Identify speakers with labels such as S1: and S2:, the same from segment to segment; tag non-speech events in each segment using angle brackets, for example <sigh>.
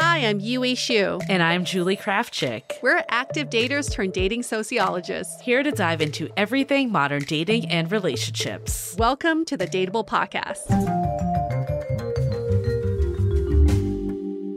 S1: Hi, I'm Yue Xu.
S2: And I'm Julie Krafchick.
S1: We're active daters turned dating sociologists.
S2: Here to dive into everything modern dating and relationships.
S1: Welcome to the Dateable Podcast.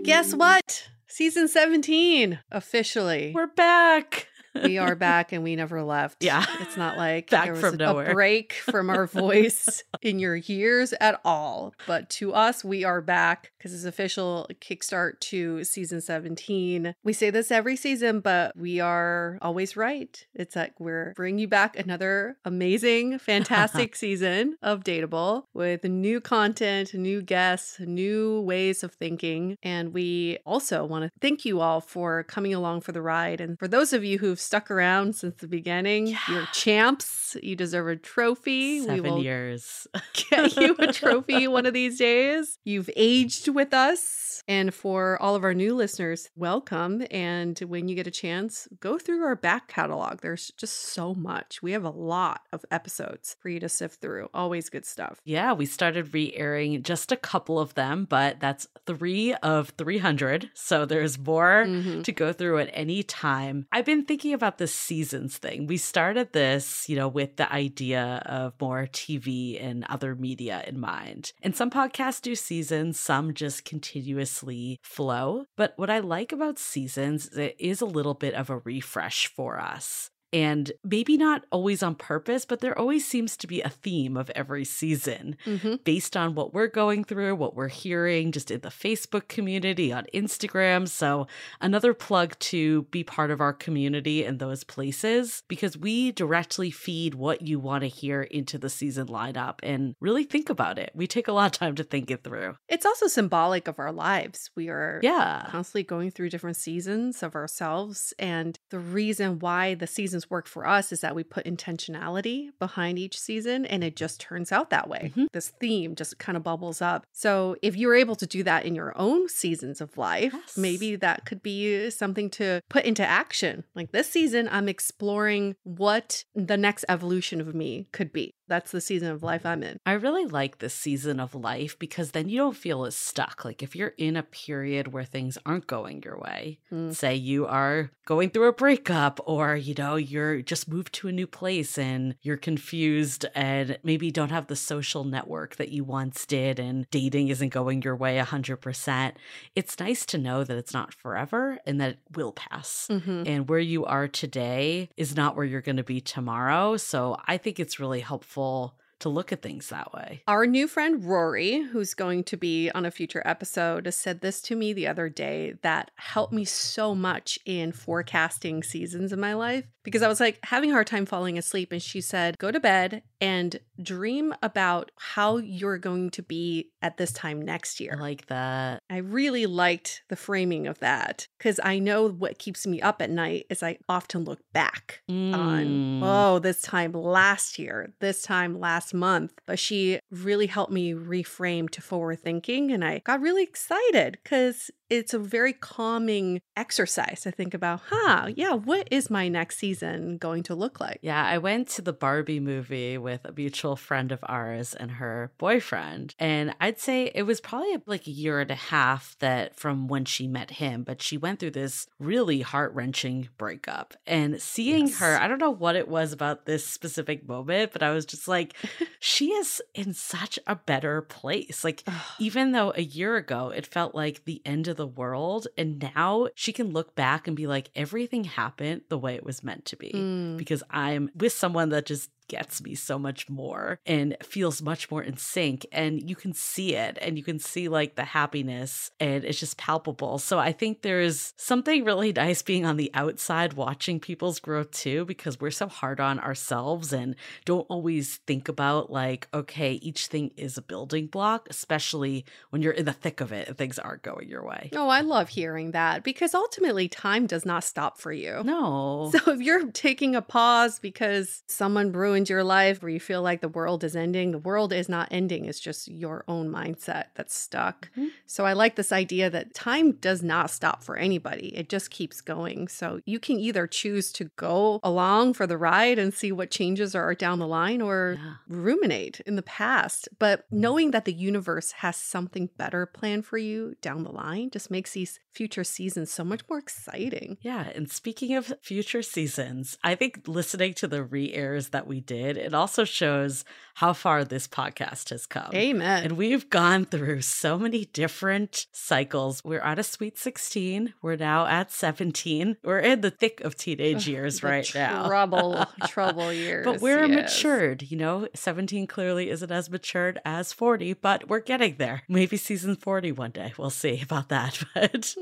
S1: Guess what? Season 17, officially.
S2: We're back
S1: we are back and we never left.
S2: Yeah.
S1: It's not like
S2: back
S1: there was
S2: from
S1: a
S2: nowhere.
S1: break from our <laughs> voice in your ears at all. But to us, we are back because it's official kickstart to season 17. We say this every season, but we are always right. It's like we're bringing you back another amazing, <laughs> fantastic season of Dateable with new content, new guests, new ways of thinking. And we also want to thank you all for coming along for the ride. And for those of you who've stuck around since the beginning. Yeah. You're champs. You deserve a trophy.
S2: Seven we will years. <laughs>
S1: get you a trophy <laughs> one of these days. You've aged with us. And for all of our new listeners, welcome. And when you get a chance, go through our back catalog. There's just so much. We have a lot of episodes for you to sift through. Always good stuff.
S2: Yeah, we started re airing just a couple of them, but that's three of 300. So there's more mm-hmm. to go through at any time. I've been thinking about the seasons thing. We started this, you know, with the idea of more TV and other media in mind. And some podcasts do seasons, some just continuously flow. But what I like about seasons is it is a little bit of a refresh for us and maybe not always on purpose, but there always seems to be a theme of every season mm-hmm. based on what we're going through, what we're hearing just in the Facebook community, on Instagram. So, another plug to be part of our community in those places because we directly feed what you want to hear into the season lineup and really think about it. We take a lot of time to think it through.
S1: It's also symbolic of our lives. We are
S2: yeah.
S1: constantly going through different seasons of ourselves. And the reason why the seasons seasons work for us is that we put intentionality behind each season and it just turns out that way.
S2: Mhm.
S1: This theme just kind of bubbles up. So if you're able to do that in your own seasons of life,
S2: Yes.
S1: maybe that could be something to put into action. Like this season, I'm exploring what the next evolution of me could be. That's the season of life I'm in.
S2: I really like this season of life because then you don't feel as stuck. Like if you're in a period where things aren't going your way,
S1: Mm.
S2: say you are going through a breakup or you know you're just moved to a new place and you're confused and maybe don't have the social network that you once did and dating isn't going your way 100%. It's nice to know that it's not forever and that it will pass.
S1: Mhm.
S2: And where you are today is not where you're going to be tomorrow. So I think it's really helpful to look at things that way.
S1: Our new friend Rory, who's going to be on a future episode, said this to me the other day that helped me so much in forecasting seasons in my life because I was like having a hard time falling asleep. And she said, Go to bed and dream about how you're going to be at this time next year.
S2: I like that.
S1: I really liked the framing of that because I know what keeps me up at night is I often look back on,
S2: Mm.
S1: oh, this time last year, this time last month. But she really helped me reframe to forward thinking. And I got really excited because it's a very calming exercise to think about, huh, yeah, what is my next season going to look like?
S2: Yeah, I went to the Barbie movie with a mutual friend of ours and her boyfriend. And I'd say it was probably like a year and a half that from when she met him, but she went through this really heart wrenching breakup. And seeing
S1: Yes.
S2: her, I don't know what it was about this specific moment, but I was just like, <laughs> she is in such a better place. Like, even though a year ago it felt like the end of the world, and now she can look back and be like, everything happened the way it was meant to be
S1: Mm.
S2: because I'm with someone that just gets me so much more and feels much more in sync and you can see it and you can see like the happiness and it's just palpable. So i think there's something really <laughs> nice being on the outside watching people's growth too because we're so hard on ourselves and don't always think about like okay each thing is a building block especially when you're in the thick of it and things aren't going your way.
S1: Oh, I love hearing that because ultimately time does not stop for you.
S2: no.
S1: So if you're taking a pause because someone ruined your life where you feel like the world is ending, the world is not ending. It's just your own mindset that's stuck.
S2: Mhm.
S1: So I like this idea that time does not stop for anybody. It just keeps going. So you can either choose to go along for the ride and see what changes are down the line or
S2: Yeah.
S1: ruminate in the past. But knowing that the universe has something better planned for you down the line just makes these future seasons so much more exciting.
S2: Yeah, and speaking of future seasons, I think listening to the re-airs that we did, it also shows how far this podcast has come.
S1: Amen.
S2: And we've gone through so many different cycles. We're at a sweet 16. We're now at 17. We're in the thick of teenage years right now.
S1: Trouble, <laughs> trouble years.
S2: But we're
S1: yes.
S2: matured, you know. 17 clearly isn't as matured as 40, but we're getting there. Maybe season 40 one day. We'll see about that. <laughs> But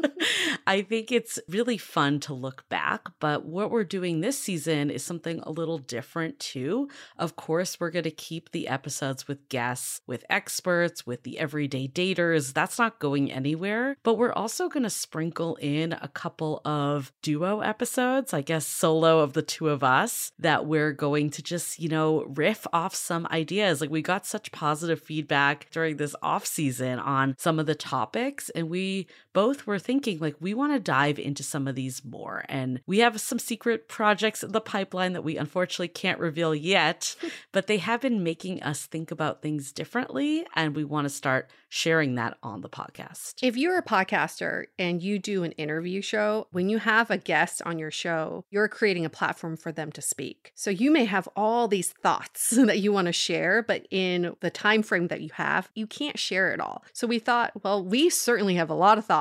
S2: I think it's really fun to look back. But what we're doing this season is something a little different too. Of course, we're going to keep the episodes with guests, with experts, with the everyday daters. That's not going anywhere. But we're also going to sprinkle in a couple of duo episodes, I guess solo of the two of us, that we're going to just, you know, riff off some ideas. Like we got such positive feedback during this off season on some of the topics, and we both were thinking like we want to dive into some of these more. And we have some secret projects in the pipeline that we unfortunately can't reveal yet, <laughs> but they have been making us think about things differently. And we want to start sharing that on the podcast.
S1: If you're a podcaster and you do an interview show, when you have a guest on your show, you're creating a platform for them to speak. So you may have all these thoughts <laughs> that you want to share, but in the time frame that you have, you can't share it all. So we thought, well, we certainly have a lot of thoughts.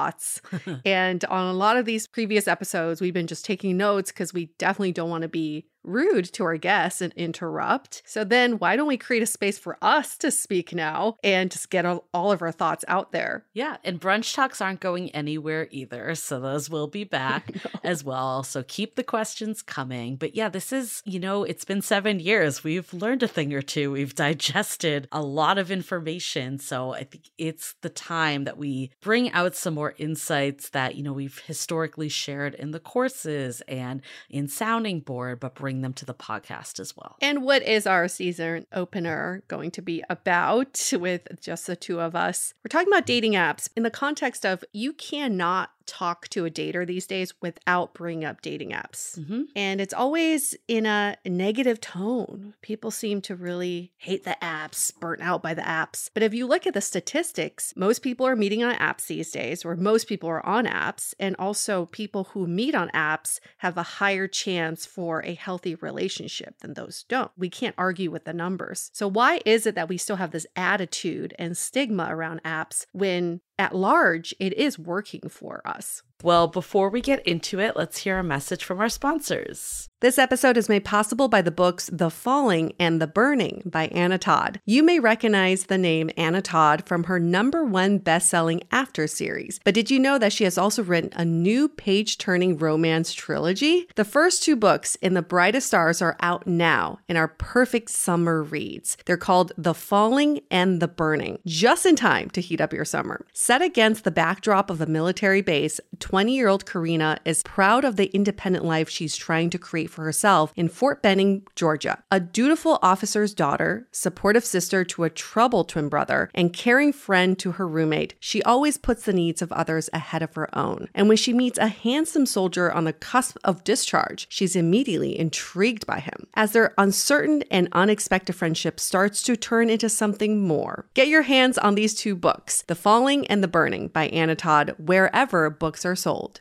S1: <laughs> and on a lot of these previous episodes, we've been just taking notes because we definitely don't want to be rude to our guests and interrupt. So then why don't we create a space for us to speak now and just get all, all of our thoughts out there?
S2: Yeah, and brunch talks aren't going anywhere either. So those will be <laughs> back no. as well. So keep the questions coming. But yeah, this is, you know, it's been seven years. We've learned a thing or two. We've digested a lot of information. So I think it's the time that we bring out some more insights that, you know, we've historically shared in the courses and in Sounding Board, but bring them to the podcast as well.
S1: And what is our season opener going to be about <laughs> with just the two of us? We're talking about dating apps in the context of you cannot talk to a dater these days without bringing up dating apps. Mm-hmm. And it's always in a negative tone. People seem to really hate the apps, burnt out by the apps. But if you look at the statistics, most people are meeting on apps these days, or most people are on apps. And also, people who meet on apps have a higher chance for a healthy relationship than those don't. We can't argue with the numbers. So, why is it that we still have this attitude and stigma around apps when at large, it is working for us.
S2: Well, before we get into it, let's hear a message from our sponsors.
S1: This episode is made possible by the books The Falling and The Burning by Anna Todd. You may recognize the name Anna Todd from her number one best-selling After series, but did you know that she has also written a new page-turning romance trilogy? The first two books in The Brightest Stars are out now and are perfect summer reads. They're called The Falling and The Burning, just in time to heat up your summer. Set against the backdrop of a military base, 20-year-old Karina is proud of the independent life she's trying to create for herself in Fort Benning, Georgia. A dutiful officer's daughter, supportive sister to a troubled twin brother, and caring friend to her roommate, she always puts the needs of others ahead of her own. And when she meets a handsome soldier on the cusp of discharge, she's immediately intrigued by him. As their uncertain and unexpected friendship starts to turn into something more. Get your hands on these two books, The Falling and The Burning by Anna Todd, wherever books are sold.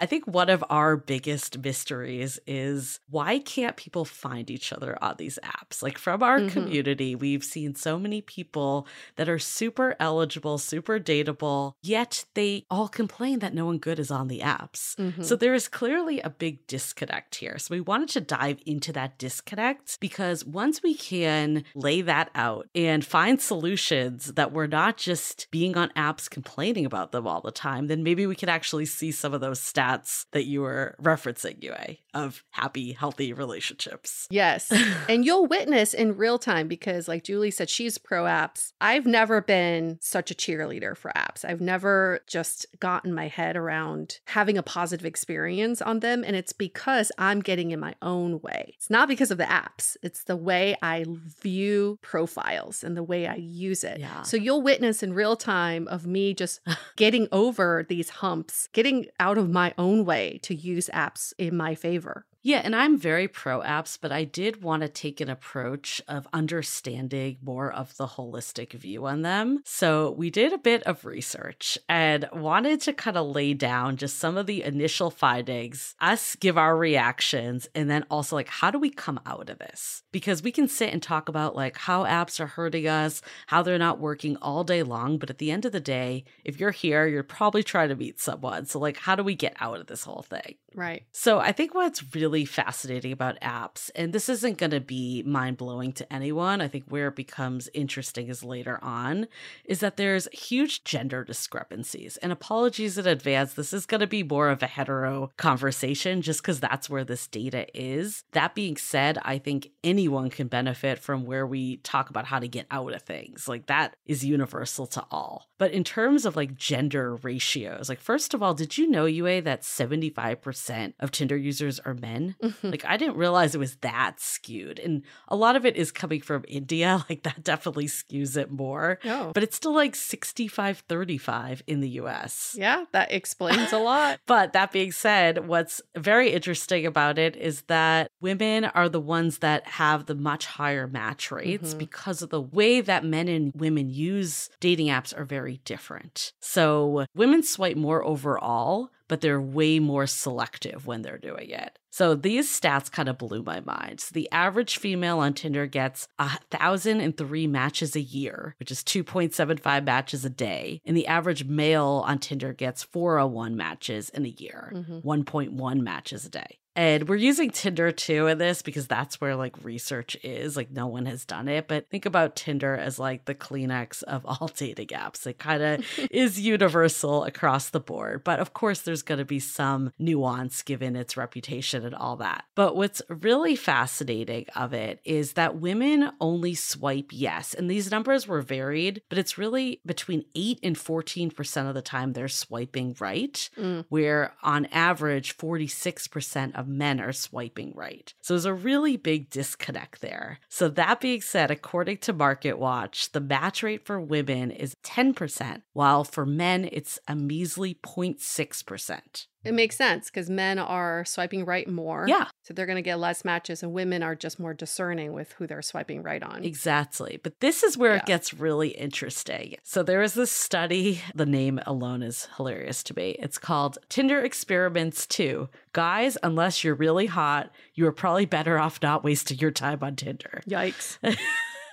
S2: I think one of our biggest mysteries is why can't people find each other on these apps? Like from our
S1: Mhm.
S2: community, we've seen so many people that are super eligible, super dateable, yet they all complain that no one good is on the apps.
S1: Mhm.
S2: So there is clearly a big disconnect here. So we wanted to dive into that disconnect because once we can lay that out and find solutions that we're not just being on apps complaining about them all the time, then maybe we can actually see some of those stats that you were referencing, Yue, of happy, healthy relationships.
S1: Yes. <laughs> and you'll witness in real time because, like Julie said, she's pro apps. I've never been such a cheerleader for apps. I've never just gotten my head around having a positive experience on them. And it's because I'm getting in my own way. It's not because of the apps, it's the way I view profiles and the way I use it.
S2: Yeah.
S1: So you'll witness in real time of me just <laughs> getting over these humps, getting out of my own way to use apps in my favor.
S2: Yeah, and I'm very pro apps, but I did want to take an approach of understanding more of the holistic view on them. So we did a bit of research and wanted to kind of lay down just some of the initial findings, us give our reactions, and then also like how do we come out of this? Because we can sit and talk about like how apps are hurting us, how they're not working all day long, but at the end of the day, if you're here, you're probably trying to meet someone. So like how do we get out of this whole thing?
S1: Right.
S2: So I think what's really fascinating about apps, and this isn't going to be mind blowing to anyone, I think where it becomes interesting is later on, is that there's huge gender discrepancies. And apologies in advance, this is going to be more of a hetero conversation just because that's where this data is. That being said, I think anyone can benefit from where we talk about how to get out of things. Like that is universal to all. But in terms of like gender ratios, like first of all, did you know, Yue, that 75% of Tinder users are men? Like I didn't realize it was that skewed. And a lot of it is coming from India. <laughs> Like that definitely skews it more.
S1: Oh.
S2: But it's still like 65 35 in the US.
S1: Yeah, that explains a lot. <laughs>
S2: But that being said, what's very interesting about it is that women are the ones that have the much higher match rates
S1: Mhm.
S2: because of the way that men and women use dating apps are very different. So women swipe more overall, but they're way more selective when they're doing it. So these stats kind of blew my mind. So the average female on Tinder gets a thousand and three matches a year, which is 2.75 matches a day. And the average male on Tinder gets 401 matches in a year,
S1: Mhm.
S2: 1.1 matches a day. And we're using Tinder too in this because that's where like research is. Like no one has done it. But think about Tinder as like the Kleenex of all <laughs> dating apps. It kind of <laughs> is universal across the board. But of course, there's going to be some nuance given its reputation and all that. But what's really fascinating of it is that women only swipe yes. And these numbers were varied, but it's really between 8 and 14% of the time they're swiping right
S1: Mm.
S2: where on average 46% of men are swiping right. So there's a really big disconnect there. So that being said, according to MarketWatch, the match rate for women is 10%, while for men it's a measly 0.6%.
S1: It makes sense because men are swiping right more.
S2: Yeah.
S1: So they're going to get less matches, and women are just more discerning with who they're swiping right on.
S2: Exactly. But this is where
S1: Yeah.
S2: it gets really interesting. So there is this study, the name alone is hilarious to me. It's called Tinder Experiments 2. Guys, unless you're really hot, you are probably better off not wasting your time on Tinder.
S1: Yikes. <laughs>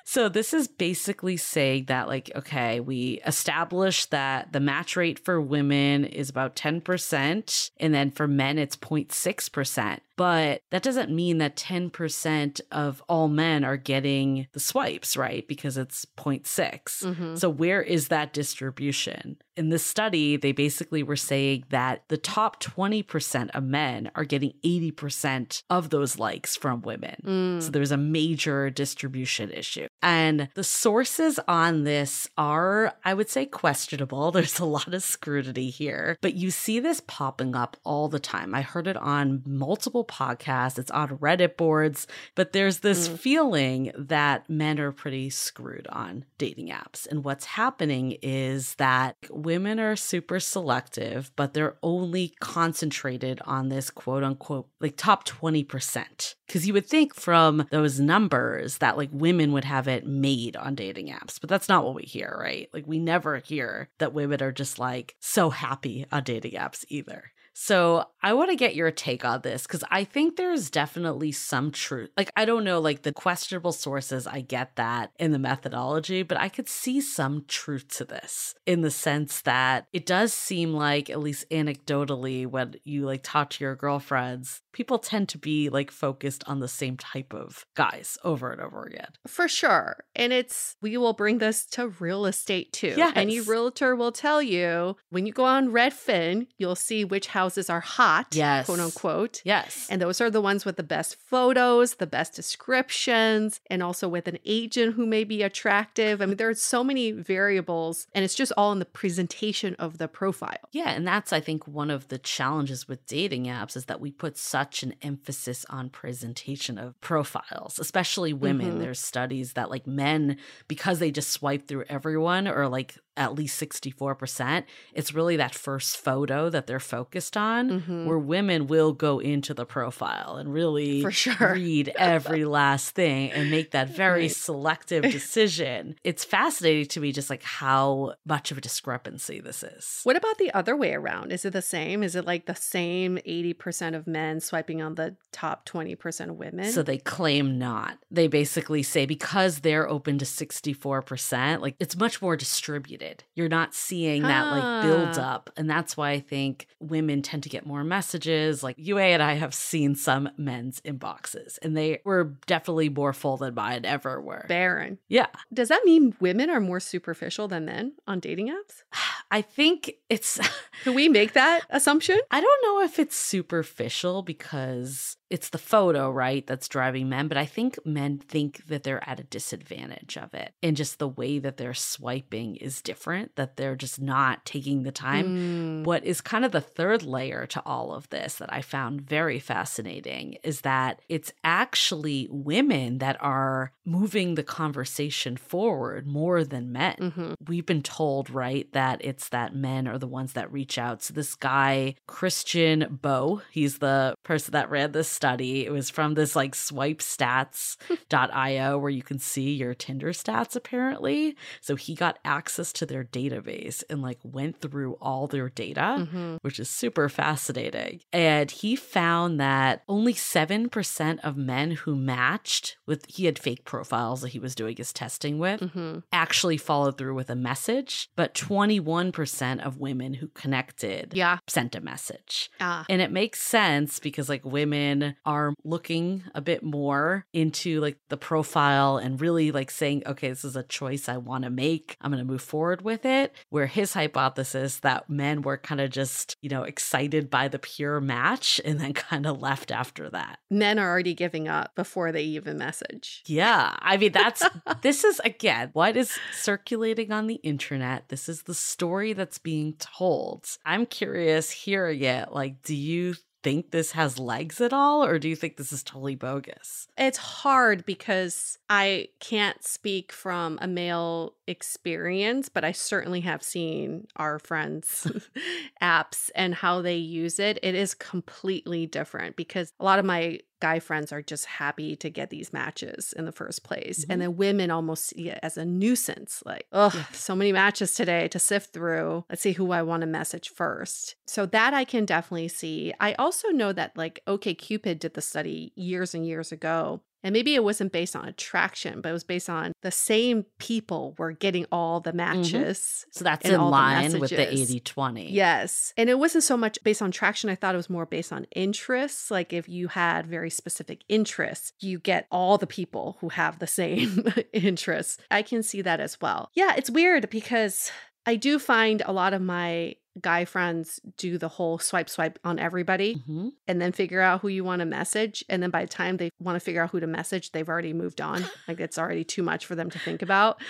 S2: So this is basically saying that like okay, we established that the match rate for women is about 10% and then for men it's 0.6%. But that doesn't mean that 10% of all men are getting the swipes, right? Because it's 0.6.
S1: Mhm.
S2: So, where is that distribution? In this study, they basically were saying that the top 20% of men are getting 80% of those likes from women.
S1: Mm.
S2: So, there's a major distribution issue. And the sources on this are, I would say, questionable. <laughs> There's a lot of scrutiny here, but you see this popping up all the time. I heard it on multiple podcast, it's on Reddit boards, but there's this
S1: Mm.
S2: feeling that men are pretty screwed on dating apps. And what's happening is that women are super selective, but they're only concentrated on this quote unquote like top 20%. Because you would think from those numbers that like women would have it made on dating apps, but that's not what we hear, right? Like we never hear that women are just like so happy on dating apps either. So I want to get your take on this because I think there's definitely some truth. Like, I don't know, like the questionable sources, I get that in the methodology, but I could see some truth to this in the sense that it does seem like, at least anecdotally, when you like talk to your girlfriends, people tend to be like focused on the same type of guys over and over again.
S1: For sure. And it's, we will bring this to real estate too. Any realtor will tell you when you go on Redfin, you'll see which houses are hot,
S2: Yes.
S1: quote unquote.
S2: Yes.
S1: And those are the ones with the best photos, the best descriptions, and also with an agent who may be attractive. I mean, there are so many variables, and it's just all in the presentation of the profile.
S2: Yeah, and that's I think one of the challenges with dating apps is that we put such an emphasis on presentation of profiles, especially women.
S1: Mhm.
S2: There's studies that like men because they just swipe through everyone or like at least 64%, it's really that first photo that they're focused on
S1: Mhm.
S2: where women will go into the profile and really
S1: For sure.
S2: read every <laughs> last thing and make that very
S1: Right.
S2: selective <laughs> decision. It's fascinating to me just like how much of a discrepancy this is.
S1: What about the other way around? Is it the same? Is it like the same 80% of men swiping on the top 20% of women?
S2: So they claim not. They basically say because they're open to 64%, like it's much more distributed. You're not seeing that like build
S1: Ah.
S2: up. And that's why I think women tend to get more messages. Like Yue and I have seen some men's inboxes and they were definitely more full than mine ever were.
S1: Barren.
S2: Yeah.
S1: Does that mean women are more superficial than men on dating apps? <sighs>
S2: I think it's
S1: Can we make that <laughs> assumption?
S2: I don't know if it's superficial because it's the photo, right, that's driving men, but I think men think that they're at a disadvantage of it. And just the way that they're swiping is different, that they're just not taking the time.
S1: Mm.
S2: What is kind of the third layer to all of this that I found very fascinating is that it's actually women that are moving the conversation forward more than men
S1: Mhm.
S2: we've been told, right, that it's that men are the ones that reach out. So this guy, Christian Bo, he's the person that ran this study. It was from this like swipestats.io where you can see your Tinder stats apparently. So he got access to their database and like went through all their data
S1: Mhm.
S2: which is super fascinating. And he found that only 7% of men who matched with, he had fake profiles that he was doing his testing with,
S1: Mhm.
S2: actually followed through with a message, but 21% of women who connected
S1: Yeah.
S2: sent a message.
S1: Ah.
S2: And it makes sense because like women are looking a bit more into like the profile and really like saying, okay, this is a choice I want to make. I'm going to move forward with it. Where his hypothesis that men were kind of just, you know, excited by the pure match and then kind of left after that.
S1: Men are already giving up before they even message.
S2: Yeah. I mean, that's <laughs> this is again what is circulating on the internet. This is the story that's being told. I'm curious hearing it. Like, do you think this has legs at all, or do you think this is totally bogus?
S1: It's hard because I can't speak from a male experience, but I certainly have seen our friends' <laughs> <laughs> apps and how they use it. It is completely different because a lot of my guy friends are just happy to get these matches in the first place.
S2: Mhm.
S1: And then women almost see it as a nuisance like, oh,
S2: Yeah.
S1: so many matches today to sift through. Let's see who I want to message first. So that I can definitely see. I also know that like OkCupid did the study years and years ago. And maybe it wasn't based on attraction, but it was based on the same people were getting all the mm-hmm. matches.
S2: So that's in
S1: all the
S2: line with the
S1: messages.
S2: 80 20.
S1: Yes. And it wasn't so much based on traction. I thought it was more based on interests. Like if you had very specific interests, you get all the people who have the same <laughs> interests. I can see that as well. Yeah, it's weird because I do find a lot of my guy friends do the whole swipe swipe on everybody
S2: Mhm.
S1: and then figure out who you want to message and then by the time they want to figure out who to message they've already moved on <laughs> like it's already too much for them to think about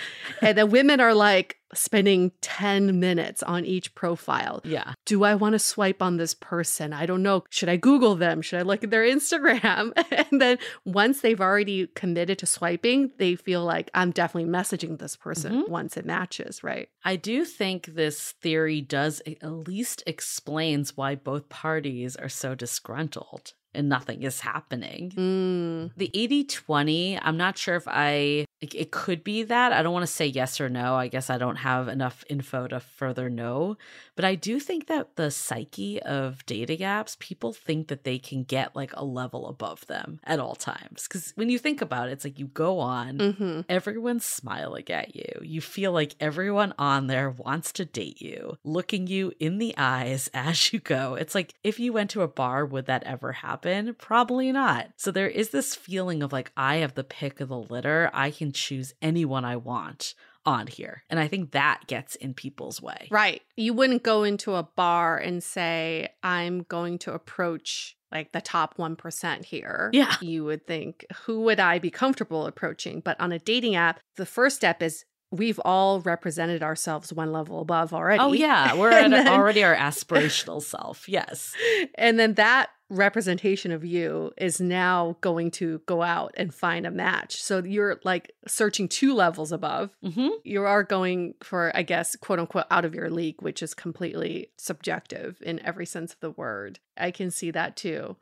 S1: and the women are like spending 10 minutes on each profile
S2: Yeah.
S1: do I want to swipe on this person? I don't know. Should I Google them? Should I look at their Instagram? <laughs> and then once they've already committed to swiping, they feel like I'm definitely messaging this person
S2: Mhm.
S1: once it matches, right?
S2: I do think this theory does at least explains why both parties are so disgruntled and nothing is happening.
S1: Mm.
S2: The 80 20, I'm not sure if I, it, it could be that. I don't want to say yes or no. I guess I don't have enough info to further know. But I do think that the psyche of dating apps, people think that they can get like a level above them at all times. Because when you think about it, it's like you go on,
S1: hmm
S2: everyone's smiling at you. You feel like everyone on there wants to date you, looking you in the eyes <laughs> as you go. It's like if you went to a bar, would that ever happen? Probably not. So there is this feeling of like, I have the pick of the litter. I can choose anyone I want on here. And I think that gets in people's way.
S1: Right. You wouldn't go into a bar and say, I'm going to approach like the top 1% here.
S2: Yeah.
S1: You would think, who would I be comfortable approaching? But on a dating app, the first step is we've all represented ourselves one level above oh, already.
S2: Oh, yeah. <laughs> We're at
S1: then-
S2: already our <laughs> aspirational self. Yes.
S1: and then that representation of you is now going to go out and find a match. So you're like searching two levels above.
S2: hmm
S1: You are going for, I guess, quote unquote, out of your league, which is completely subjective in every sense of the word. I can see that too.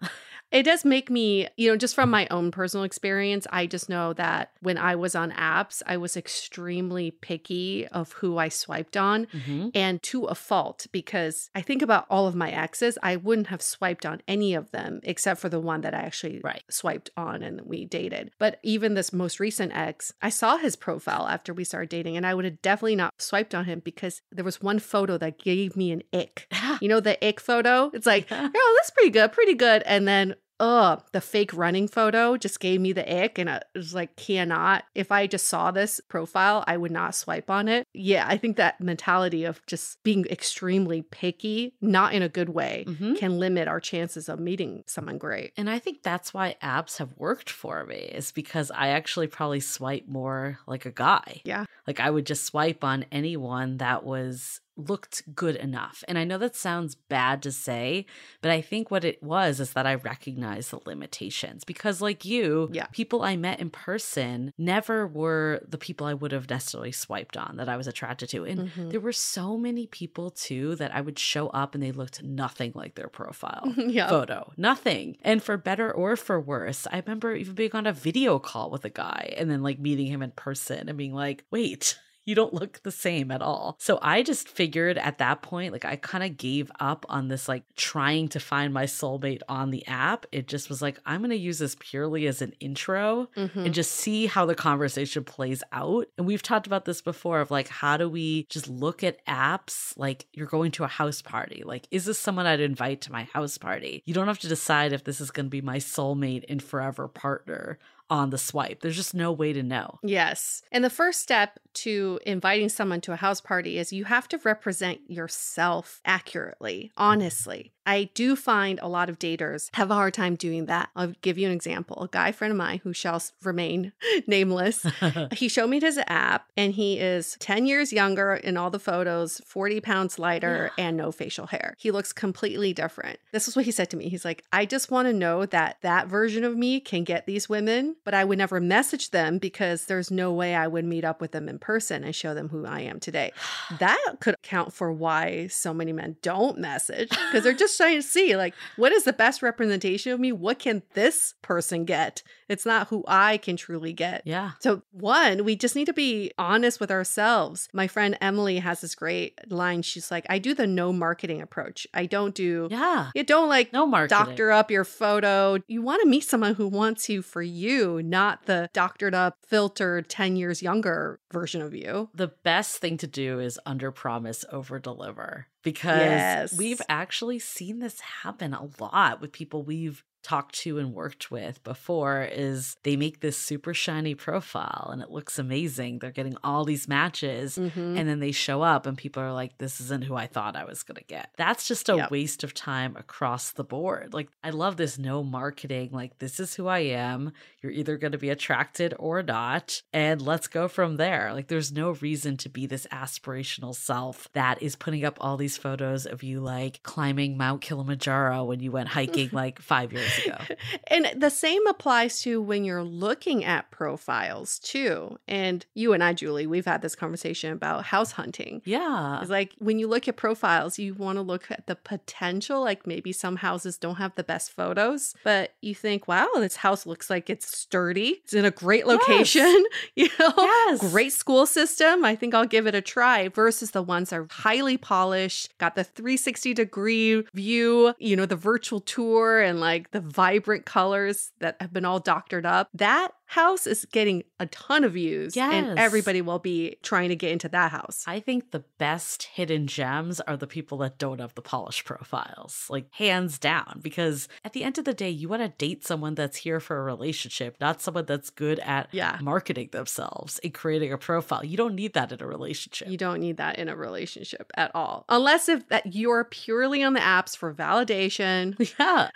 S1: it does make me, you know, just from my own personal experience, I just know that when I was on apps, I was extremely picky of who I swiped on
S2: hmm
S1: and to a fault because I think about all of my exes, I wouldn't have swiped on any of them except for the one that I actually
S2: Right.
S1: swiped on and we dated. But even this most recent ex, I saw his profile after we started dating and I would have definitely not swiped on him because there was one photo that gave me an ick. <laughs> You know, the ick photo? It's like, oh, that's pretty good, pretty good. And then, oh, the fake running photo just gave me the ick. And I was like, cannot. If I just saw this profile, I would not swipe on it. Yeah, I think that mentality of just being extremely picky, not in a good way,
S2: Mhm.
S1: can limit our chances of meeting someone great.
S2: And I think that's why apps have worked for me, is because I actually probably swipe more like a guy.
S1: Yeah.
S2: Like I would just swipe on anyone that was looked good enough. And I know that sounds bad to say, but I think what it was is that I recognized the limitations because, like you,
S1: Yeah.
S2: people I met in person never were the people I would have necessarily swiped on that I was attracted to. And
S1: Mhm.
S2: there were so many people too that I would show up and they looked nothing like their profile <laughs>
S1: yeah.
S2: photo. Nothing. And for better or for worse, I remember even being on a video call with a guy and then like meeting him in person and being like, wait. You don't look the same at all. So I just figured at that point, like I kind of gave up on this, like trying to find my soulmate on the app. It just was like, I'm going to use this purely as an intro
S1: Mhm.
S2: and just see how the conversation plays out. And we've talked about this before of like, how do we just look at apps like you're going to a house party? Like, is this someone I'd invite to my house party? You don't have to decide if this is going to be my soulmate and forever partner on the swipe. There's just no way to know.
S1: Yes. And the first step to inviting someone to a house party is you have to represent yourself accurately, mm-hmm. honestly. I do find a lot of daters have a hard time doing that. I'll give you an example. A guy friend of mine who shall remain <laughs> nameless, <laughs> he showed me his app and he is 10 years younger in all the photos, 40 pounds lighter, and no facial hair. He looks completely different. This is what he said to me. He's like, I just want to know that that version of me can get these women, but I would never message them because there's no way I would meet up with them in person and show them who I am today. <sighs> That could account for why so many men don't message because they're just <laughs> trying to see, like, what is the best representation of me? What can this person get? It's not who I can truly get.
S2: yeah.
S1: So, one, we just need to be honest with ourselves. My friend Emily has this great line. She's like, I do the no marketing approach. I don't do,
S2: Yeah.
S1: you don't like
S2: No marketing.
S1: doctor up your photo. You want to meet someone who wants you for you, not the doctored up, filtered 10 years younger version of you.
S2: The best thing to do is under promise, over deliver because
S1: Yes.
S2: we've actually seen this happen a lot with people we've talked to and worked with before is they make this super shiny profile and it looks amazing. They're getting all these matches
S1: Mhm.
S2: and then they show up and people are like, this isn't who I thought I was going to get. That's just a
S1: Yep.
S2: waste of time across the board. Like, I love this no marketing. Like, this is who I am. You're either going to be attracted or not. And let's go from there. Like, there's no reason to be this aspirational self that is putting up all these photos of you like climbing Mount Kilimanjaro when you went hiking <laughs> like five years ago. <laughs>
S1: And the same applies to when you're looking at profiles too. And you and I, Julie, we've had this conversation about house hunting.
S2: Yeah.
S1: It's like when you look at profiles, you want to look at the potential. Like maybe some houses don't have the best photos, but you think, wow, this house looks like it's sturdy. It's in a great location, <laughs> you know,
S2: Yes.
S1: great school system. I think I'll give it a try versus the ones that are highly polished, got the 360 degree view, you know, the virtual tour and like the vibrant colors that have been all doctored up. That house is getting a ton of views
S2: Yes.
S1: and everybody will be trying to get into that house.
S2: I think the best hidden gems are the people that don't have the polished profiles, like hands down. Because at the end of the day, you want to date someone that's here for a relationship, not someone that's good at
S1: Yeah.
S2: marketing themselves and creating a profile. You don't need that in a relationship.
S1: You don't need that in a relationship at all. Unless if that you're purely on the apps for validation, <laughs>
S2: yeah.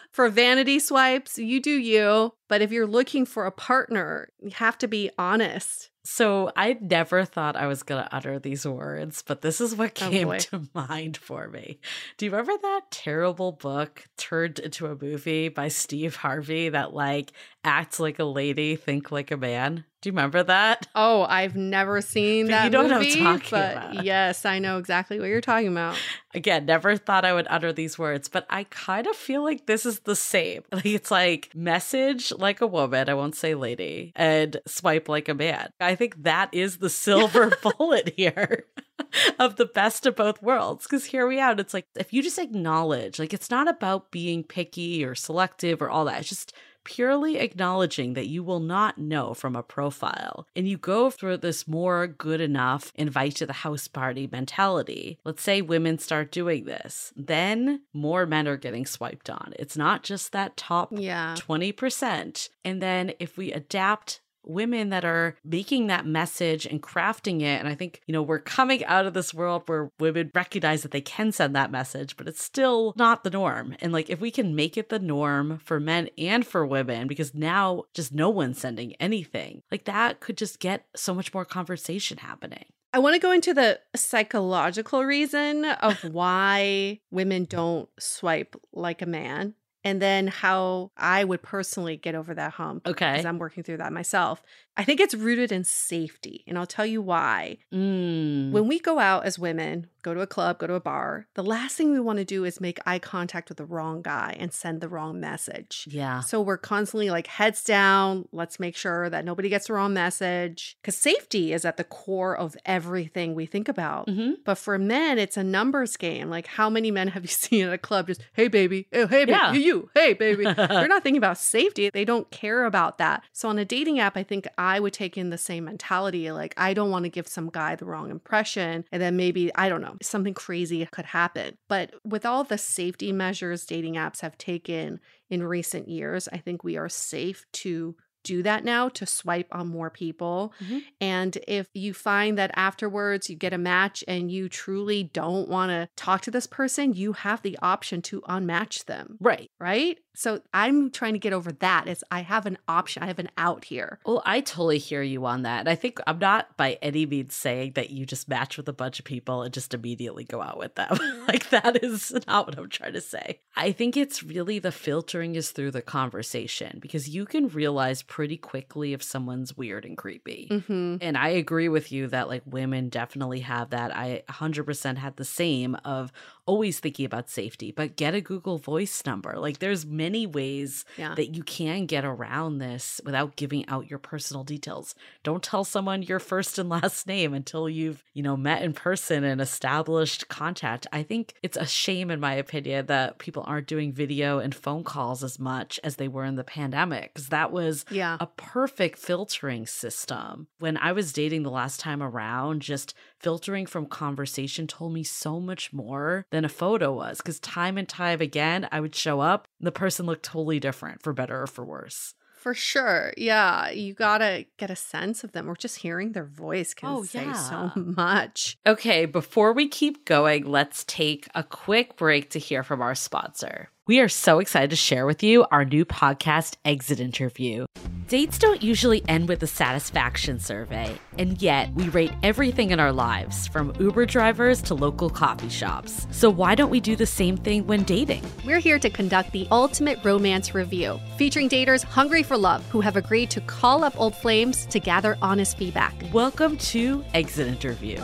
S2: <laughs>
S1: for vanity swipes, you do you. But if you're looking for a partner, you have to be honest.
S2: So I never thought I was going to utter these words, but this is what
S1: Oh,
S2: came
S1: boy.
S2: to <laughs> mind for me. Do you remember that terrible book turned into a movie by Steve Harvey that like act like a lady, think like a man? Do you remember that?
S1: Oh, I've never seen that
S2: you know what I'm
S1: movie,
S2: talking
S1: but
S2: about.
S1: yes, I know exactly what you're talking about.
S2: Again, never thought I would utter these words, but I kind of feel like this is the same. <laughs> Like it's like message like a woman, I won't say lady, and swipe like a man. I think that is the <laughs> silver bullet here. <laughs> of the best of both worlds because here we are it's like if you just acknowledge like it's not about being picky or selective or all that it's just purely acknowledging that you will not know from a profile and you go through this more good enough invite to the house party mentality let's say women start doing this then more men are getting swiped on it's not just that top
S1: Yeah.
S2: 20%. And then if we adapt women that are making that message and crafting it, and I think, you know, we're coming out of this world where women recognize that they can send that message, but it's still not the norm. And like, if we can make it the norm for men and for women, because now just no one's sending anything, like that could just get so much more conversation happening.
S1: I want to go into the psychological reason of why women don't swipe like a man. And then how I would personally get over that hump.
S2: Okay.
S1: Because I'm working through that myself. I think it's rooted in safety. And I'll tell you why.
S2: Mm.
S1: When we go out as women, go to a club, go to a bar, the last thing we want to do is make eye contact with the wrong guy and send the wrong message.
S2: yeah.
S1: So we're constantly like heads down. Let's make sure that nobody gets the wrong message. Because safety is at the core of everything we think about.
S2: hmm
S1: But for men, it's a numbers game. Like, how many men have you <laughs> seen at a club just, hey, baby, oh, hey, baby,
S2: Yeah.
S1: you, you, hey, baby? <laughs> They're not thinking about safety. They don't care about that. So on a dating app, I think I would take in the same mentality. Like, I don't want to give some guy the wrong impression. And then maybe, I don't know, something crazy could happen. But with all the safety measures dating apps have taken in recent years, I think we are safe to do that now to swipe on more people.
S2: Mhm.
S1: And if you find that afterwards you get a match and you truly don't want to talk to this person, you have the option to unmatch them,
S2: Right.
S1: right? So I'm trying to get over that. It's I have an option, I have an out here.
S2: Well, I totally hear you on that. And I think I'm not by any means saying that you just match with a bunch of people and just immediately go out with them. <laughs> like, that is not what I'm trying to say. I think it's really the filtering is through the conversation because you can realize pretty quickly if someone's weird and creepy.
S1: Mm-hmm.
S2: And I agree with you that like women definitely have that. I 100% had the same of always thinking about safety, but get a Google Voice number. Like there's many ways
S1: Yeah.
S2: that you can get around this without giving out your personal details. Don't tell someone your first and <laughs> last name until you've, you know, met in person and established contact. I think it's a shame in my opinion that people aren't doing video and phone calls as much as they were in the pandemic cuz that was.
S1: Yeah.
S2: a perfect filtering system. When I was dating the last time around, just filtering from conversation told me so much more than a photo was. Because time and time again, I would show up, and the person looked totally different for better or for worse.
S1: For sure. Yeah. You got to get a sense of them or just hearing their voice can
S2: Oh,
S1: say
S2: yeah.
S1: so much.
S2: Okay, before we keep going, let's take a quick break to hear from our sponsor. We are so excited to share with you our new podcast, Exit Interview. Dates don't usually end with a satisfaction survey, and yet we rate everything in our lives, from Uber drivers to local coffee shops. So why don't we do the same thing when dating?
S3: We're here to conduct the ultimate romance review, featuring daters hungry for love who have agreed to call up old flames to gather honest feedback.
S2: Welcome to Exit Interview.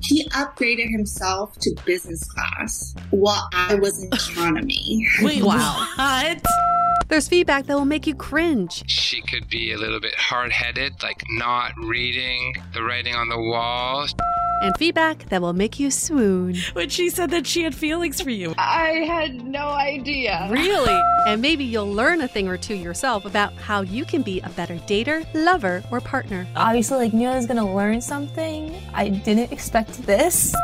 S4: He upgraded himself to business class while I was in <laughs> economy.
S2: Wait,
S1: Wow. <laughs>
S2: what?
S1: There's feedback that will make you cringe.
S5: she could be a little bit hard headed, like not reading the writing on the wall.
S1: And feedback that will make you swoon.
S2: When she said that she had feelings for you.
S6: I had no idea.
S1: Really? <laughs> And maybe you'll learn a thing or two yourself about how you can be a better dater, lover, or partner.
S7: obviously like knew I was gonna learn something. I didn't expect this.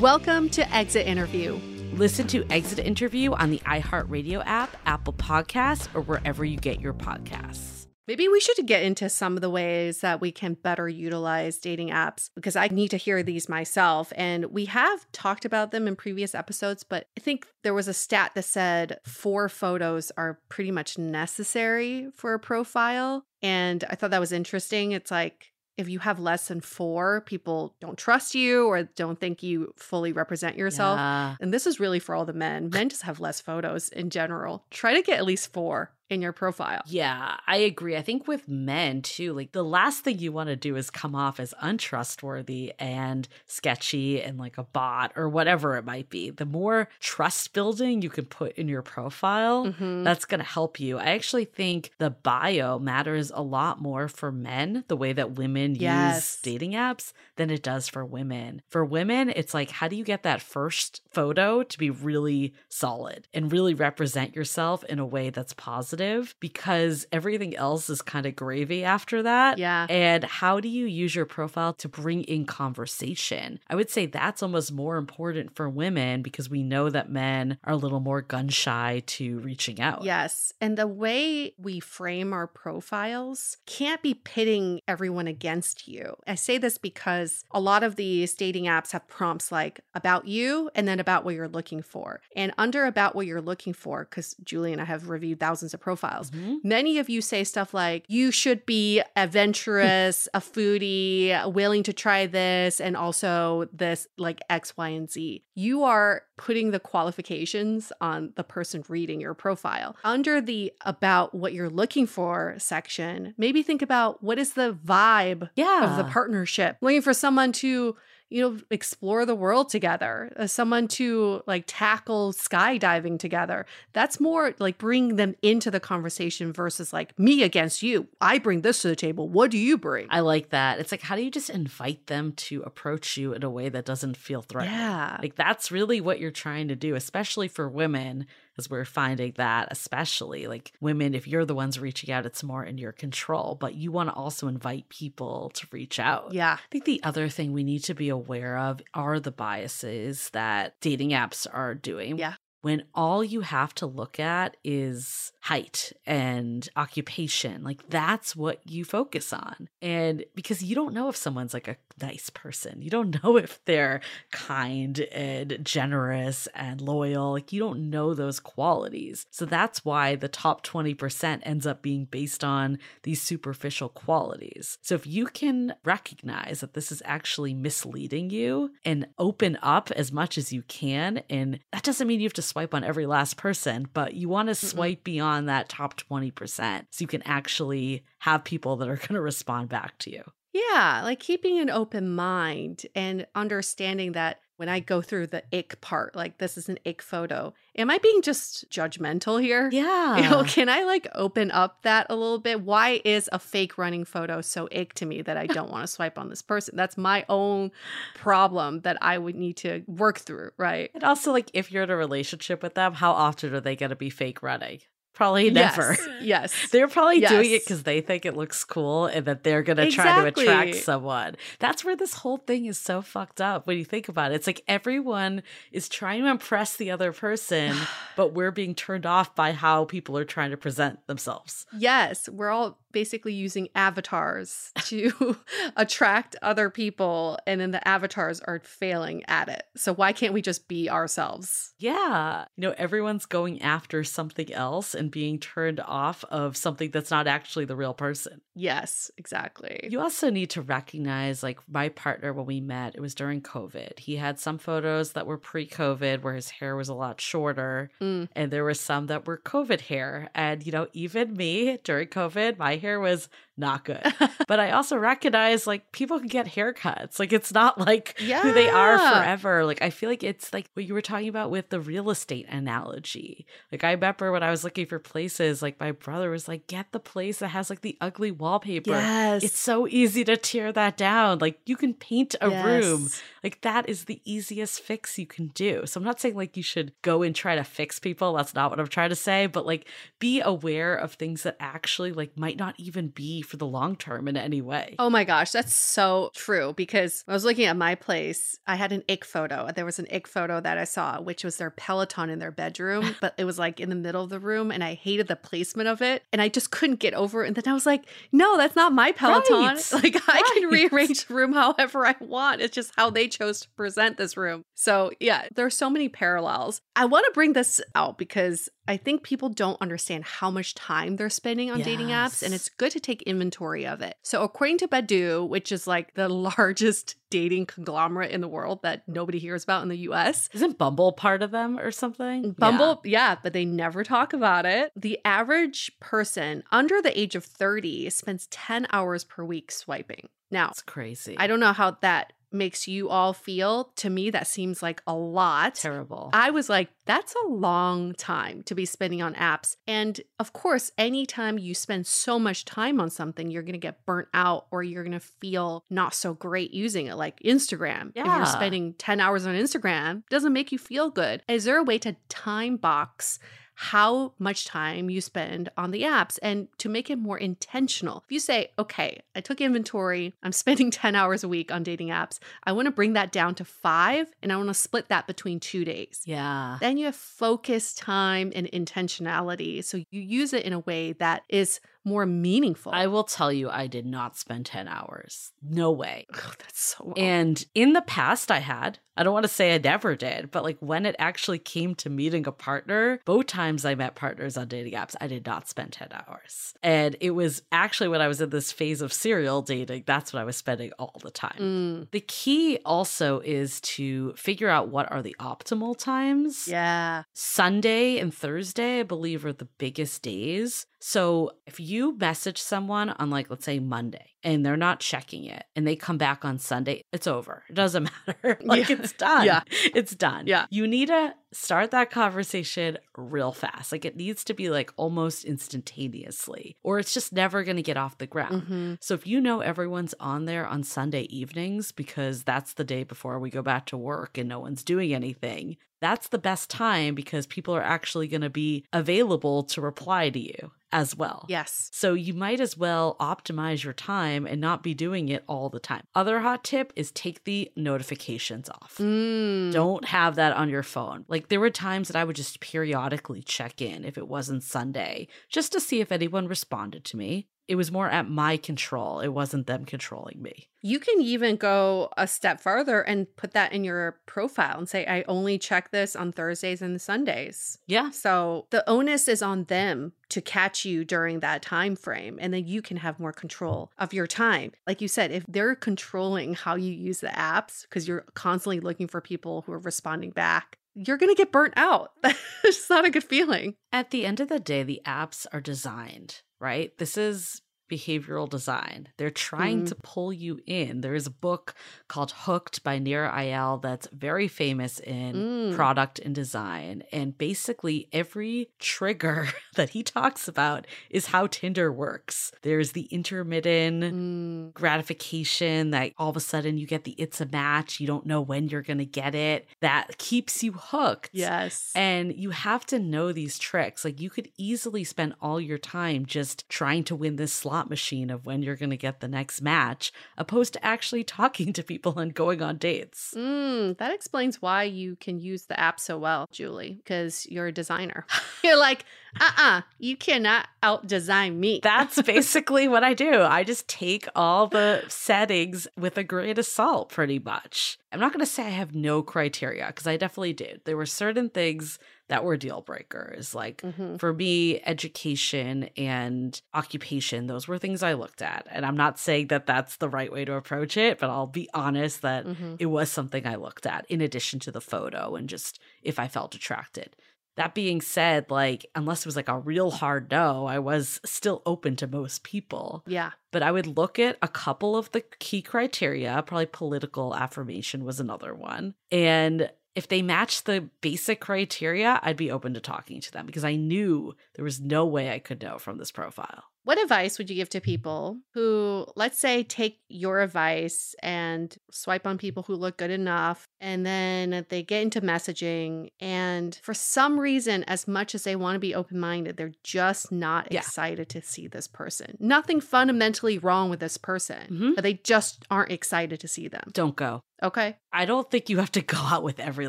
S1: Welcome to Exit Interview.
S2: Listen to Exit Interview on the iHeartRadio app, Apple Podcasts, or wherever you get your podcasts.
S1: Maybe we should get into some of the ways that we can better utilize dating apps because I need to hear these myself. And we have talked about them in previous episodes, but I think there was a stat that said four photos are pretty much necessary for a profile. And I thought that was interesting. It's like, if you have less than four, people don't trust you or don't think you fully represent yourself.
S2: Yeah.
S1: And this is really for all the men. Men just have less photos in general. Try to get at least four in your profile.
S2: Yeah, I agree. I think with men too, like the last thing you want to do is come off as untrustworthy and sketchy and like a bot or whatever it might be. The more trust building you can put in your profile,
S1: Mhm.
S2: that's going to help you. I actually think the bio matters a lot more for men, the way that women
S1: Yes.
S2: use dating apps, than it does for women. For women, it's like, how do you get that first photo to be really solid and really represent yourself in a way that's positive? Because everything else is kind of gravy after that.
S1: Yeah.
S2: And how do you use your profile to bring in conversation? I would say that's almost more important for women because we know that men are a little more gun shy to reaching out.
S1: Yes. And the way we frame our profiles can't be pitting everyone against you. I say this because a lot of these dating apps have prompts like about you and then about what you're looking for. And under about what you're looking for, because Julie and I have reviewed thousands of profiles,
S2: Mhm.
S1: Many of you say stuff like, you should be adventurous, a foodie, willing to try this, and also this, like X, Y, and Z. You are putting the qualifications on the person reading your profile. Under the about what you're looking for section, maybe think about what is the vibe
S2: Yeah.
S1: of the partnership. Looking for someone to you know explore the world together uh, someone to like tackle skydiving together. That's more like bring them into the conversation versus like me against you. I bring this to the table. What do you bring?
S2: I like that. It's like, how do you just invite them to approach you in a way that doesn't feel threatening?
S1: yeah.
S2: Like, that's really what you're trying to do, especially for women, as we're finding that, especially like women, if you're the ones reaching out, it's more in your control, but you want to also invite people to reach out.
S1: yeah
S2: I think the other thing we need to be aware of are the biases that dating apps are doing.
S1: Yeah.
S2: When all you have to look at is height and occupation, like that's what you focus on. And because you don't know if someone's like a nice person, you don't <laughs> know if they're kind and generous and loyal. Like you don't know those qualities. So that's why the top 20% ends up being based on these superficial qualities. So if you can recognize that this is actually misleading you and open up as much as you can, and that doesn't mean you have to swipe on every last person, but you want to swipe beyond that top 20% so you can actually have people that are going to respond back to you.
S1: yeah like keeping an open mind and understanding that when i go through the ick part like this is an ick photo am i being just judgmental here
S2: Yeah. <laughs>
S1: You know, can I like open up that a little bit? Why is a fake running photo so ick to me that I don't want to <laughs> swipe on this person? That's my own problem that I would need to work through, right?
S2: And also, like, if you're in a relationship with them, how often are they going to be fake running? Probably never.
S1: Yes. yes. <laughs>
S2: They're probably doing it because they think it looks cool and that they're going to try to attract someone. That's where this whole thing is so fucked up when you think about it. It's like everyone is trying to impress the other person, <sighs> but we're being turned off by how people are trying to present themselves.
S1: Yes, we're all basically using avatars to <laughs> attract other people, and then the avatars are failing at it. So why can't we just be ourselves?
S2: Yeah. You know, everyone's going after something else and being turned off of something that's not actually the real person.
S1: Yes, exactly.
S2: You also need to recognize, like, my partner when we met, it was during COVID. He had some photos that were pre COVID where his hair was a lot shorter,
S1: Mm.
S2: and there were some that were COVID hair. And, you know, even me during COVID, my hair was not good. <laughs> but I also recognize, like, people can get haircuts. Like, it's not like who they are forever. Like, I feel like it's like what you were talking about with the real estate analogy. Like, I remember when I was looking for places, like, my brother was like, get the place that has like the ugly wallpaper.
S1: Yes.
S2: It's so easy to tear that down. Like you can paint a room. Like that is the easiest fix you can do. So I'm not saying like you should go and try to fix people. That's not what I'm trying to say, but like be aware of things that actually like might not even be for the long term in any way.
S1: Oh my gosh, that's so true. Because I was looking at my place, I had an ick photo. There was an ick photo that I saw, which was their Peloton in their bedroom, <laughs> but it was like in the middle of the room, and I hated the placement of it, and I just couldn't get over it. And then I was like, no, that's not my Peloton.
S2: Right. <laughs>
S1: Like I can rearrange the room however I want. It's just how they chose to present this room. So yeah, there are so many parallels. I want to bring this out because I think people don't understand how much time they're spending on dating apps, and
S2: Yes.
S1: It's good to take inventory of it. So, according to Badoo, which is like the <laughs> largest dating conglomerate in the world that nobody hears about in the US,
S2: Isn't Bumble part of them or something?
S1: Bumble, yeah. but they never talk about it. The average person under the age of 30 spends 10 hours per week swiping. Now,
S2: It's crazy.
S1: I don't know how that makes you all feel. To me, that seems like a lot.
S2: Terrible.
S1: I was like, that's a long time to be spending on apps. And of course, anytime you spend so much time on something, you're going to get burnt out or you're going to feel not so great using it, like Instagram.
S2: Yeah.
S1: If you're spending 10 hours on Instagram, doesn't make you feel good. Is there a way to time box? How much time you spend on the apps and to make it more intentional. If you say, okay, I took inventory, I'm spending <laughs> 10 hours a week on dating apps, I want to bring that down to five and I want to split that between two days.
S2: yeah.
S1: Then you have focus time and intentionality. So you use it in a way that is more meaningful.
S2: I will tell you, I did not spend 10 hours. No way.
S1: Ugh, that's so
S2: And in the past, I had. I don't want to say I never did, but like when it actually came to meeting a partner, both times I met partners on dating apps, I did not spend 10 hours. And it was actually when I was in this phase of serial dating, that's what I was spending all the time.
S1: Mm,
S2: The key also is to figure out what are the optimal times.
S1: yeah.
S2: Sunday and Thursday, I believe, are the biggest days. So if you message someone on, like, let's say Monday, and they're not checking it, and they come back on Sunday, it's over. It doesn't <laughs> matter. <laughs> like,
S1: Yeah.
S2: it's done.
S1: Yeah.
S2: It's done.
S1: Yeah.
S2: You need to start that conversation real fast. Like, it needs to be like almost instantaneously, or it's just never going to get off the ground.
S1: Mhm.
S2: So if you know everyone's on there on Sunday evenings because that's the day before we go back to work and no one's doing anything, that's the best time because people are actually going to be available to reply to you as well.
S1: Yes.
S2: So you might as well optimize your time and not be doing it all the time. Other hot tip is take the notifications off.
S1: Mm.
S2: Don't have that on your phone. Like there were times that I would just periodically check in if it wasn't Sunday, just to see if anyone responded to me. It was more at my control. It wasn't them controlling me.
S1: You can even go a step further and put that in your profile and say, I only check this on Thursdays and Sundays.
S2: Yeah.
S1: So the onus is on them to catch you during that time frame and then you can have more control of your time. Like you said, if they're controlling how you use the apps because you're constantly looking for people who are responding back, you're going to get burnt out. <laughs> it's not a good feeling.
S2: At the end of the day, the apps are designed, right? This is behavioral design. They're trying
S1: Mm.
S2: to pull you in. There is a book called Hooked by Nir Eyal that's very famous in
S1: Mm.
S2: product and design. And basically, every trigger <laughs> that he talks about is how Tinder works. There's the intermittent
S1: Mm.
S2: gratification that all of a sudden you get the it's a match, you don't know when you're going to get it. That keeps you hooked.
S1: Yes.
S2: And you have to know these tricks. Like you could easily spend all your time just trying to win this slot machine of when you're going to get the next match, opposed to actually <laughs> talking to people and going on dates.
S1: Mm, that explains why you can use the app so well, Julie, because you're a designer. <laughs> you're like, uh uh you cannot out design me.
S2: That's <laughs> basically what I do. I just take all the settings with a grain of salt, pretty much. I'm not going to say I have no criteria because I definitely did. There were certain things that were deal breakers. Like
S1: Mhm.
S2: for me, education and occupation, those were things I looked at. And I'm not saying that that's the right way to approach it, but I'll be honest that
S1: Mhm.
S2: it was something I looked at in addition to the photo and just if I felt attracted. That being said, like, unless it was like a real hard no, I was still open to most people.
S1: Yeah.
S2: But I would look at a couple of the key criteria. Probably political affirmation was another one. And if they matched the basic criteria, I'd be open to talking to them because I knew there was no way I could know from this profile.
S1: What advice would you give to people who, let's say, take your advice and swipe on people who look good enough, and then they get into messaging, and for some reason, as much as they want to be open minded, they're just not
S2: Yeah.
S1: excited to see this person. Nothing fundamentally wrong with this person,
S2: Mhm.
S1: but they just aren't excited to see them.
S2: Don't go.
S1: Okay.
S2: I don't think you have to <laughs> go out with every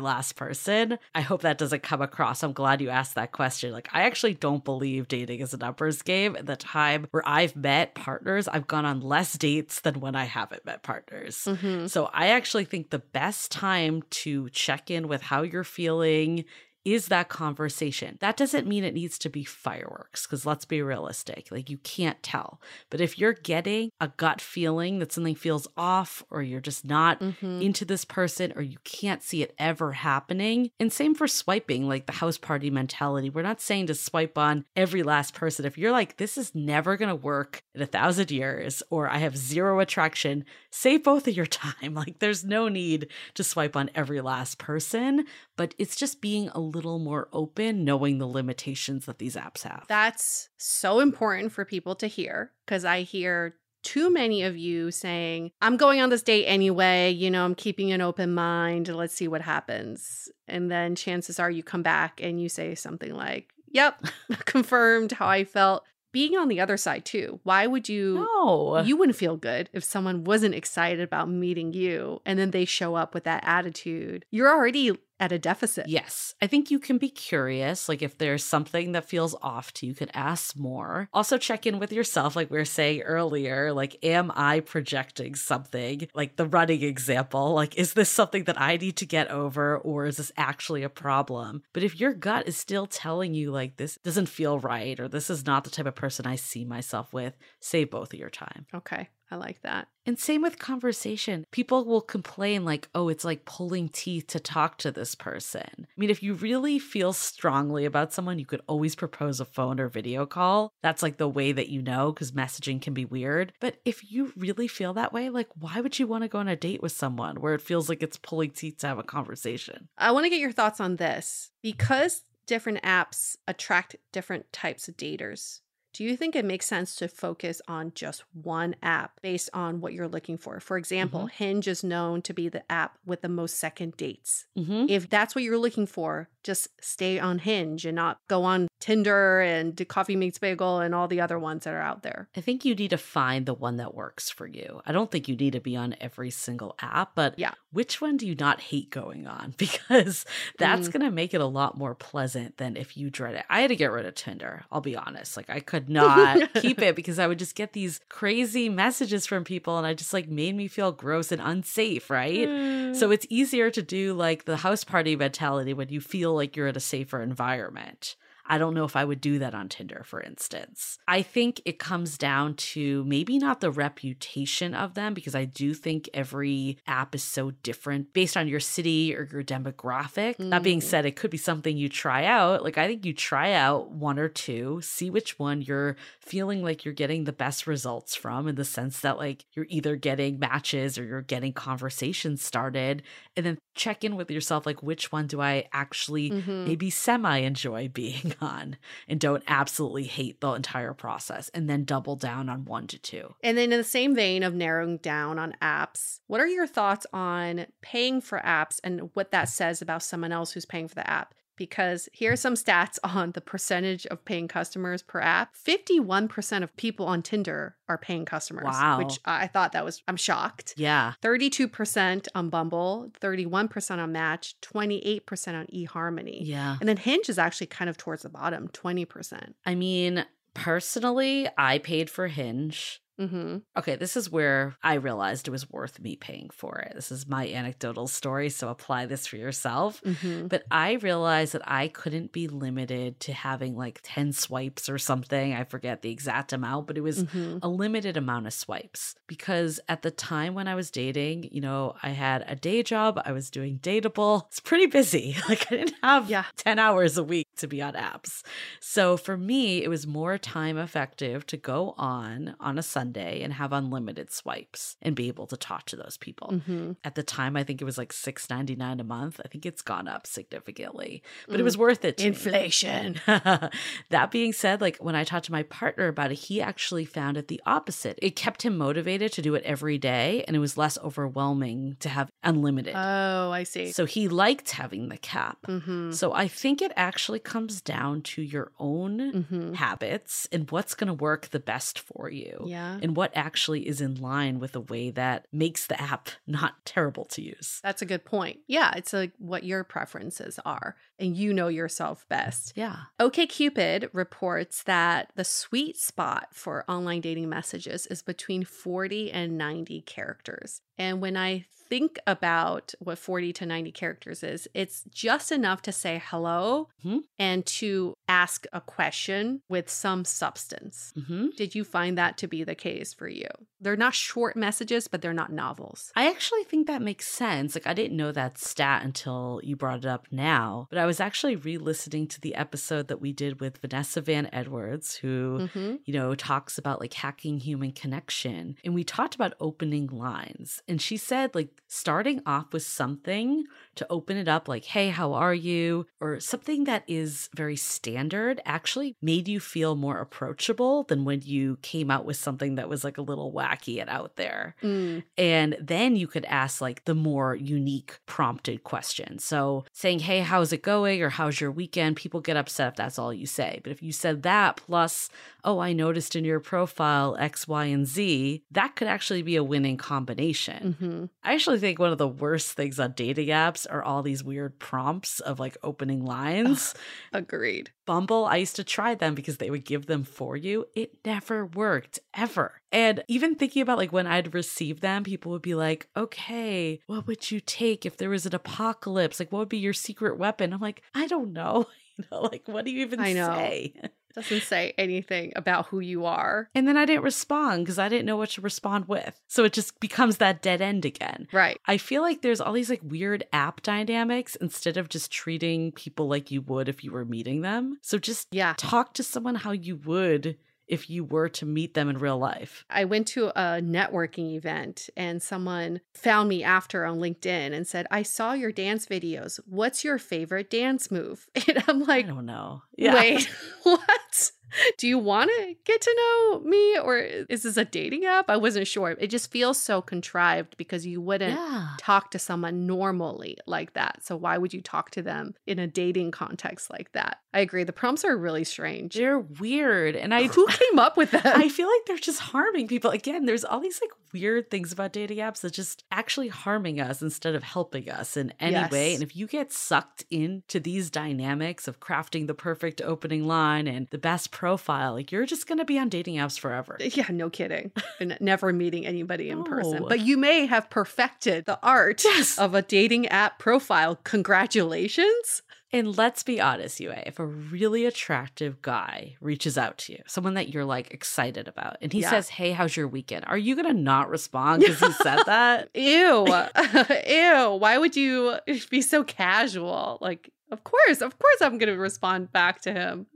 S2: last person. I hope that doesn't come across. I'm glad you asked that question. Like, I actually don't believe dating is a numbers game. At the time where I've met partners, I've gone on less dates than when I haven't met partners.
S1: Mhm.
S2: So I actually think the best time to check in with how you're feeling is that conversation. That doesn't mean it needs to be fireworks because let's be realistic. Like you can't tell. But if you're getting a gut feeling that something feels off or you're just not
S1: Mhm.
S2: into this person or you can't see it ever happening, and same for swiping, like the house party mentality. We're not saying to swipe on every last person. If you're like, this is never going to work in a thousand years or I have zero attraction, save both of your <laughs> time. Like there's no need to swipe on every last person, but it's just being a little more open, knowing the limitations that these apps have.
S1: That's so important for people to hear because I hear too many of you saying, I'm going on this date anyway. You know, I'm keeping an open mind. Let's see what happens. And then chances are you come back and you say something like, Yep, <laughs> <laughs> confirmed how I felt. Being on the other side too. Why would you?
S2: no.
S1: You wouldn't feel good if someone wasn't excited about meeting you and then they show up with that attitude. You're already at a deficit.
S2: Yes. I think you can be curious. Like, if there's something that feels off to you, you could ask more. Also, check in with yourself, like we were saying earlier. Like, am I projecting something? Like the running example. Like, is this something that I need to get over, or is this actually a problem? But if your gut is still telling you, like, this doesn't feel right, or this is not the type of person I see myself with, save both of your time.
S1: Okay. I like that.
S2: And same with conversation. People will complain, like, oh, it's like pulling teeth to talk to this person. I mean, if you really feel strongly about someone, you could always propose a phone or video call. That's like the way that you know, because messaging can be weird. But if you really feel that way, like, why would you want to go on a date with someone where it feels like it's pulling teeth to have a conversation?
S1: I want to get your thoughts on this because different apps attract different types of daters. Do you think it makes sense to focus on just one app based on what you're looking for? For example, Hinge is known to be the app with the most second dates.
S2: Mm-hmm.
S1: If that's what you're looking for, just stay on Hinge and not go on Tinder and Coffee Meets Bagel and all the other ones that are out there.
S2: I think you need to find the one that works for you. I don't think you need to be on every single app, but
S1: Yeah.
S2: which one do you not hate going on? <laughs> Because that's
S1: Mm.
S2: going to make it a lot more pleasant than if you dread it. I had to get rid of Tinder. I'll be honest. Like I could not <laughs> keep it because I would just get these crazy messages from people and I just like made me feel gross and unsafe, right?
S1: Mm.
S2: So it's easier to do like the house party mentality when you feel like you're in a safer environment. I don't know if I would do that on Tinder, for instance. I think it comes down to maybe not the reputation of them, because I do think every app is so different based on your city or your demographic. That being
S1: Mm.
S2: said, it could be something you try out. Like, I think you try out one or two, see which one you're feeling like you're getting the best results from in the sense that, like, you're either getting matches or you're getting conversations started, and then check in with yourself, like, which one do I actually
S1: Mhm.
S2: maybe semi enjoy being on and don't absolutely hate the entire process, and then double down on one to two.
S1: And then, in the same vein of narrowing down on apps, what are your thoughts on paying for apps and what that says about someone else who's paying for the app? Because here are some stats <laughs> on the percentage of paying customers per app. 51% of people on Tinder are paying customers.
S2: Wow.
S1: Which I thought that was, I'm shocked.
S2: Yeah.
S1: 32% on Bumble, 31% on Match, 28% on eHarmony.
S2: Yeah.
S1: And then Hinge is actually kind of towards the bottom, 20%.
S2: I mean, personally, I paid for Hinge.
S1: Mm-hmm.
S2: Okay, this is where I realized it was worth me paying for it. This is my anecdotal story, so apply this for yourself.
S1: Mm-hmm.
S2: But I realized that I couldn't be limited to having like 10 swipes or something. I forget the exact amount, but it was
S1: Mm-hmm.
S2: a limited amount of swipes because at the time when I was dating, you know, I had a day job, I was doing dateable. It's pretty busy. <laughs> Like I didn't have
S1: Yeah.
S2: 10 hours a week to be on apps. So for me, it was more time effective to go on on a Sunday and have unlimited swipes and be able to talk to those people.
S1: Mm-hmm.
S2: At the time, I think it was like six ninety nine a month. I think it's gone up significantly, but it
S1: Mm.
S2: was worth it.
S1: Inflation. <laughs>
S2: that being said, like when I talked to my partner about it, he actually found it the opposite. It kept him motivated to do it every day, and it was less overwhelming to have unlimited.
S1: Oh, I see.
S2: so he liked having the cap.
S1: mm-hmm.
S2: So I think it actually comes down to your own
S1: Mm-hmm.
S2: habits and what's going to work the best for you.
S1: Yeah.
S2: And what actually is in line with the way that makes the app <laughs> not terrible to use.
S1: That's a good point. Yeah, it's like what your preferences are, and you know yourself best.
S2: Yeah.
S1: OkCupid reports that the sweet spot for online dating messages is between 40 and 90 characters. And when I think about what 40 to 90 characters is, it's just enough to say hello
S2: Mhm.
S1: and to ask a question with some substance.
S2: hmm
S1: Did you find that to be the case for you? They're not short messages, but they're not novels.
S2: I actually think that makes sense. Like, I didn't know that stat until you brought it up now, but I was actually re listening to the episode that we did with Vanessa Van Edwards, who,
S1: Mm-hmm.
S2: you know, talks about like hacking human connection. And we talked about opening lines. And she said, like, starting off with something to open it up, like, hey, how are you? Or something that is very standard actually made you feel more approachable than when you came out with something that was like a little wacky and out there.
S1: Mm.
S2: And then you could ask like the more unique prompted question. So saying, Hey, how's it going? Or how's your weekend? People get upset if that's all you say. But if you said that plus, Oh, I noticed in your profile X, Y, and Z, that could actually be a winning combination.
S1: hmm
S2: I actually think one of the worst things on dating apps are all these weird prompts of like opening lines.
S1: Agreed.
S2: Bumble, I used to try them because they would give them for you. It never worked ever. And even thinking about like when I'd receive them, people would be like, okay, what would you take if there was an apocalypse? Like, what would be your secret weapon? I'm like, I don't know. <laughs> You know, like, what do you even
S1: I know.
S2: say?
S1: Doesn't say anything about who you are.
S2: And then I didn't respond because I didn't know what to respond with. So it just becomes that dead end again.
S1: Right.
S2: I feel like there's all these like weird app dynamics instead of just treating people like you would if you were meeting them. So just
S1: Yeah.
S2: talk to someone how you would if you were to meet them in real life.
S1: I went to a networking event and someone found me after on LinkedIn and said, I saw your dance videos. What's your favorite dance move? <laughs> And I'm like,
S2: I don't know. Yeah.
S1: wait, <laughs> what? Do you want to get to know me or is this a dating app? I wasn't sure. It just feels so contrived because you wouldn't
S2: Yeah.
S1: talk to someone normally like that. So why would you talk to them in a dating context like that? I agree. The prompts are really strange.
S2: They're weird. And I
S1: Who came up with them?
S2: I feel like they're just harming people. Again, there's all these like weird things about dating apps that just actually harming us instead of helping us in any way. And if you get sucked into these dynamics of crafting the perfect opening line and the best profile, like you're just going to be on dating apps forever. <laughs>
S1: Yeah, no kidding. And never meeting anybody in person. But you may have perfected the art
S2: Yes.
S1: of a dating app profile. Congratulations.
S2: And let's be honest, Yue, if a really attractive guy reaches out to you, someone that you're like excited about, and he
S1: Yeah.
S2: says, Hey, how's your weekend? Are you going to not respond <laughs> because he said that? <laughs>
S1: Ew. Ew. Why would you be so casual? Like, of course, of course I'm going to respond back to him.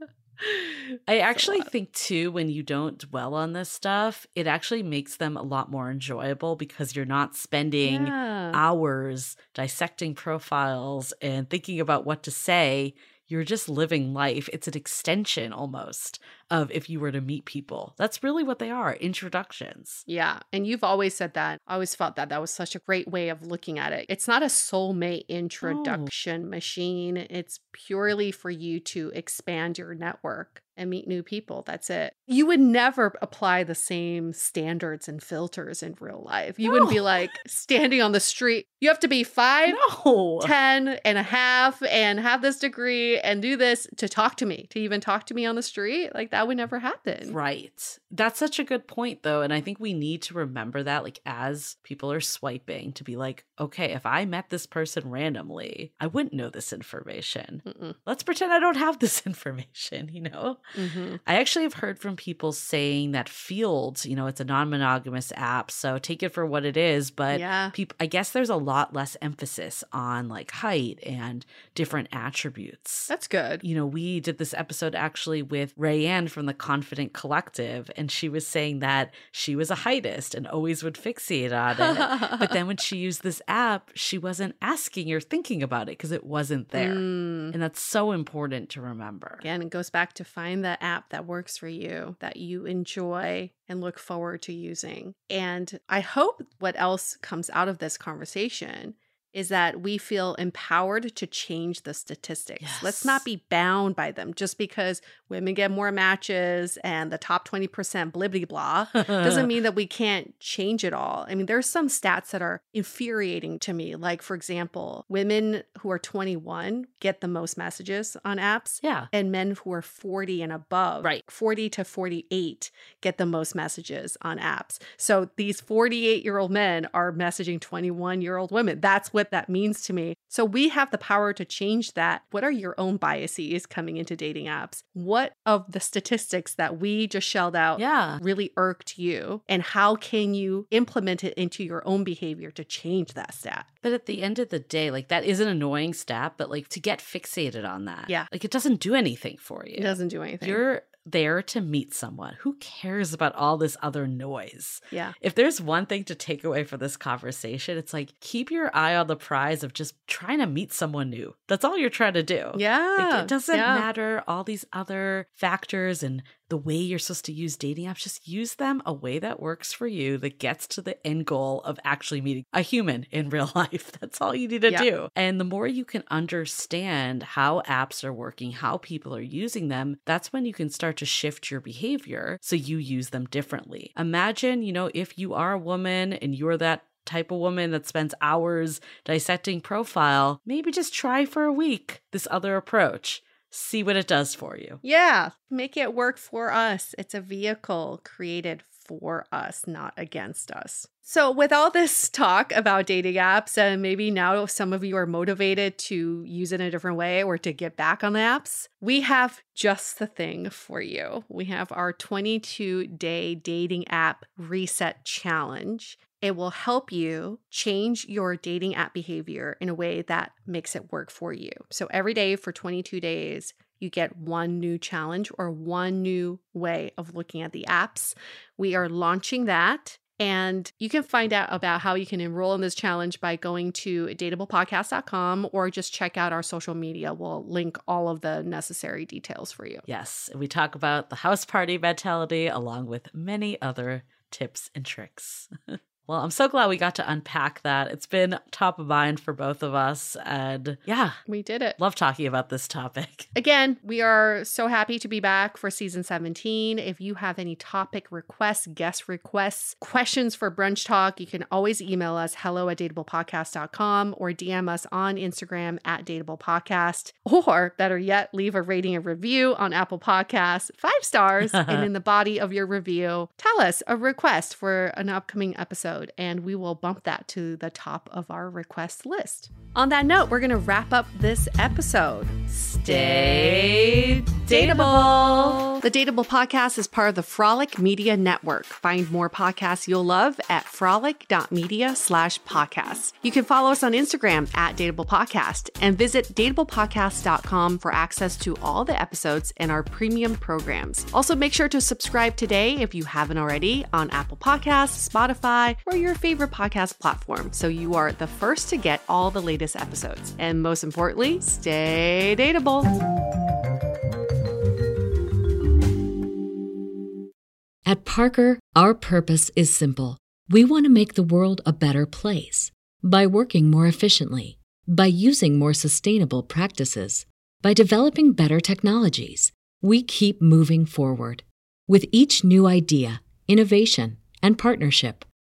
S2: I actually think too, when you don't dwell on this stuff, it actually makes them a lot more enjoyable because you're not spending
S1: Yeah.
S2: hours dissecting profiles and thinking about what to say. You're just living life. It's an extension almost of if you were to meet people. That's really what they are introductions.
S1: Yeah. And you've always said that. I always felt that that was such a great way of looking at it. It's not a soulmate oh. introduction machine, it's purely for you to expand your network and meet new people. That's it. You would never apply the same standards and filters in real life. You wouldn't be like standing on the street. You have to be <laughs> five,
S2: No.
S1: 10 and a half and have this degree and do this to talk to me, to even talk to me on the street. Like that would never happen.
S2: Right. That's such a good point, though. And I think we need to remember that, like, as people are swiping, to be like, okay, if I met this person randomly, I wouldn't know this information.
S1: Mm-mm.
S2: Let's pretend I don't have this <laughs> information, you know?
S1: Mhm.
S2: I actually have heard from people saying that Feeld's, you know, it's a non monogamous app. So take it for what it is. But
S1: yeah.
S2: peop I guess there's a lot less emphasis on like height and different attributes.
S1: That's good.
S2: you know, we did this episode actually with Rayanne from the Confident Collective, and she was saying that she was a heightist and always would fixate on it. <laughs> but then when she used this app, she wasn't asking or thinking about it because it wasn't there.
S1: Mm.
S2: And that's so important to remember.
S1: Again, it goes back to find the app that works for you, that you enjoy and look forward to using. And I hope what else comes out of this conversation is that we feel empowered to change the statistics. Let's not be bound by them just because women get more matches and the top 20% blibbity blah doesn't <laughs> mean that we can't change it all. I mean, there's some stats that are infuriating to me. Like, for example, women who are 21 get the most messages on apps.
S2: Yeah.
S1: And men who are 40 and above,
S2: Right.
S1: 40 to 48, get the most messages on apps. So these 48 year old men are messaging 21 year old women. That's what that means to me. So we have the power to change that. What are your own biases coming into dating apps? What of the statistics that we just shelled out
S2: Yeah.
S1: really irked you? And how can you implement it into your own behavior to change that stat?
S2: But at the end of the day, like that is an annoying stat, but like to get fixated on that,
S1: Yeah.
S2: like it doesn't do anything for you.
S1: It doesn't do anything.
S2: You're there to meet someone. Who cares about all this other noise?
S1: yeah.
S2: If there's one thing to take away from this conversation, it's like keep your eye on the prize of just trying to meet someone new. That's all you're trying to do.
S1: Yeah.
S2: Like, it doesn't
S1: yeah.
S2: matter all these other factors and the way you're supposed to use dating apps. Just use them a way that works for you, that gets to the end goal of actually meeting a human in real <laughs> life. That's all you need to
S1: Yeah.
S2: do. And the more you can understand how apps are working, how people are using them, that's when you can start to shift your behavior so you use them differently. Imagine, you know, if you are a woman and you're that type of woman that spends hours dissecting profile, maybe just try for a week this other approach. See what it does for you.
S1: Yeah, make it work for us. It's a vehicle created for us, not against us. So, with all this talk about dating apps, and maybe now some of you are motivated to use it in a different way or to get back on the apps, we have just the thing for you. We have our 22 day dating app reset challenge. It will help you change your dating app behavior in a way that makes it work for you. So, every day for 22 days, you get one new challenge or one new way of looking at the apps. We are launching that. And you can find out about how you can enroll in this challenge by going to dateablepodcast.com or just check out our social media. We'll link all of the necessary details for you.
S2: Yes, we talk about the house party mentality along with many other tips and tricks. <laughs> Well, I'm so glad we got to unpack that. It's been top of mind for both of us. And yeah,
S1: We did it.
S2: love talking about this topic. <laughs>
S1: Again, we are so happy to be back for season 17. If you have any topic requests, guest requests, questions for Brunch Talk, you can always email us hello at dateablepodcast.com or DM us on Instagram at dateablepodcast. Or better yet, leave a rating and review on Apple Podcasts, five stars. and <laughs> in the body of your review, tell us a request for an upcoming episode episode, and we will bump that to the top of our request list. On that note, we're going to wrap up this episode. Stay dateable. The Dateable Podcast is part of the Frolic Media Network. Find more podcasts you'll love at frolic.media slash podcasts. You can follow us on Instagram at Dateable Podcast and visit dateablepodcast.com for access to all the episodes and our premium programs. Also, make sure to subscribe today if you haven't already on Apple Podcasts, Spotify, or your favorite podcast platform so you are the first to get all the latest episodes. And most importantly, stay dateable.
S8: At Parker, our purpose is simple. We want to make the world a better place by working more efficiently, by using more sustainable practices, by developing better technologies. We keep moving forward. With each new idea, innovation, and partnership,